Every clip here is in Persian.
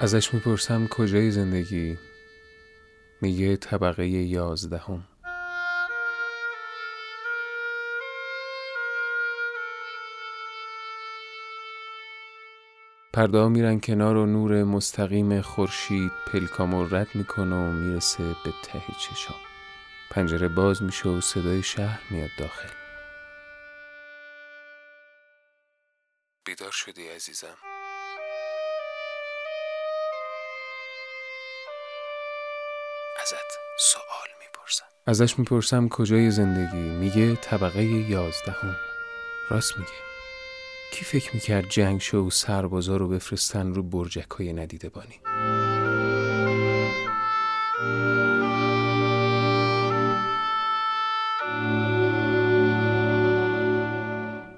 ازش می‌پرسم کجای زندگی؟ میگه طبقه یازدهم. پرده میرن کنار و نور مستقیم خورشید پلکامو رد می‌کنه و می‌رسه به ته چشام پنجره باز میشه و صدای شهر میاد داخل. بیدار شدی عزیزم. ازت سوال می‌پرسم. ازش می‌پرسم کجای زندگی؟ میگه طبقه یازدهم. راست میگه. کی فکر می‌کرد جنگ شو و سربازا رو بفرستن رو برجک های ندیده بانی؟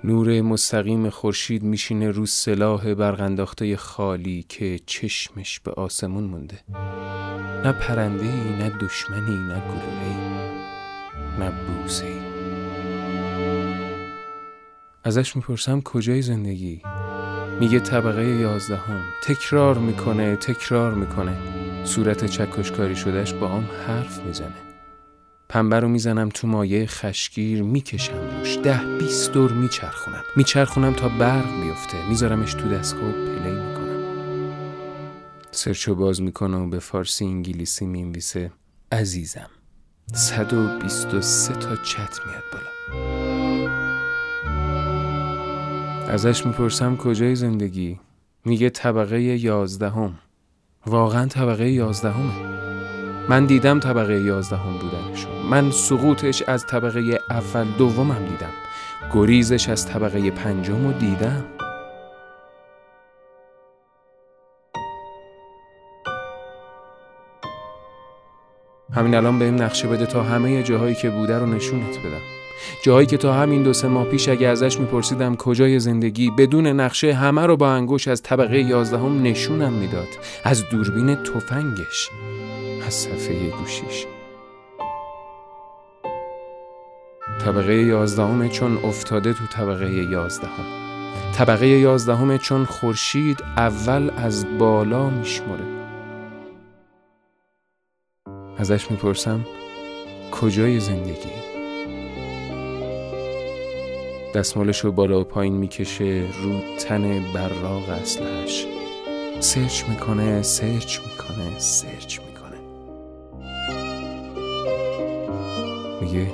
نور مستقیم خورشید میشینه رو سلاح برغنداخته خالی که چشمش به آسمون مونده. نه پرنده ای نه دشمنی نه گلوله نه بوسه ای ازش می‌پرسم کجای زندگی؟ میگه طبقه یازدهم. تکرار می‌کنه تکرار می‌کنه. صورت چکشکاری شدهش با هم حرف می‌زنه. پنبه رو می‌زنم تو مایه خشگیر می‌کشم روش. ده بیست دور میچرخونم. میچرخونم تا برق بیفته. میذارمش تو دستگاه و پلی می‌کنم. سرچو باز می‌کنه و به فارسی انگلیسی می‌نویسه. عزیزم صد و بیست و سه تا چت میاد بالا. ازش می‌پرسم کجای زندگی؟ میگه طبقه یازدهم. واقعا طبقه یازدهمه. من دیدم طبقه یازدهم بودنشو من سقوطش از طبقه اول دومم دیدم. گریزش از طبقه پنجم رو دیدم. همین الان بهم نقشه بده تا همه جاهایی که بوده رو نشونت بدم. جاهایی که تا همین دو سه ماه پیش اگه ازش میپرسیدم کجای زندگی بدون نقشه همه رو با انگوش از طبقه یازدهم نشونم می‌داد. از دوربین تفنگش از صفحه گوشیش. طبقه یازدهم چون افتاده تو طبقه یازدهم. طبقه یازدهم چون خورشید اول از بالا میشمره ازش می‌پرسم کجای زندگی؟ دستمالش رو بالا و پایین می‌کشه رو تن براغ اصلش. search می‌کنه search می‌کنه search می‌کنه. میگه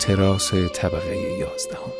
تراس طبقه یازدهم.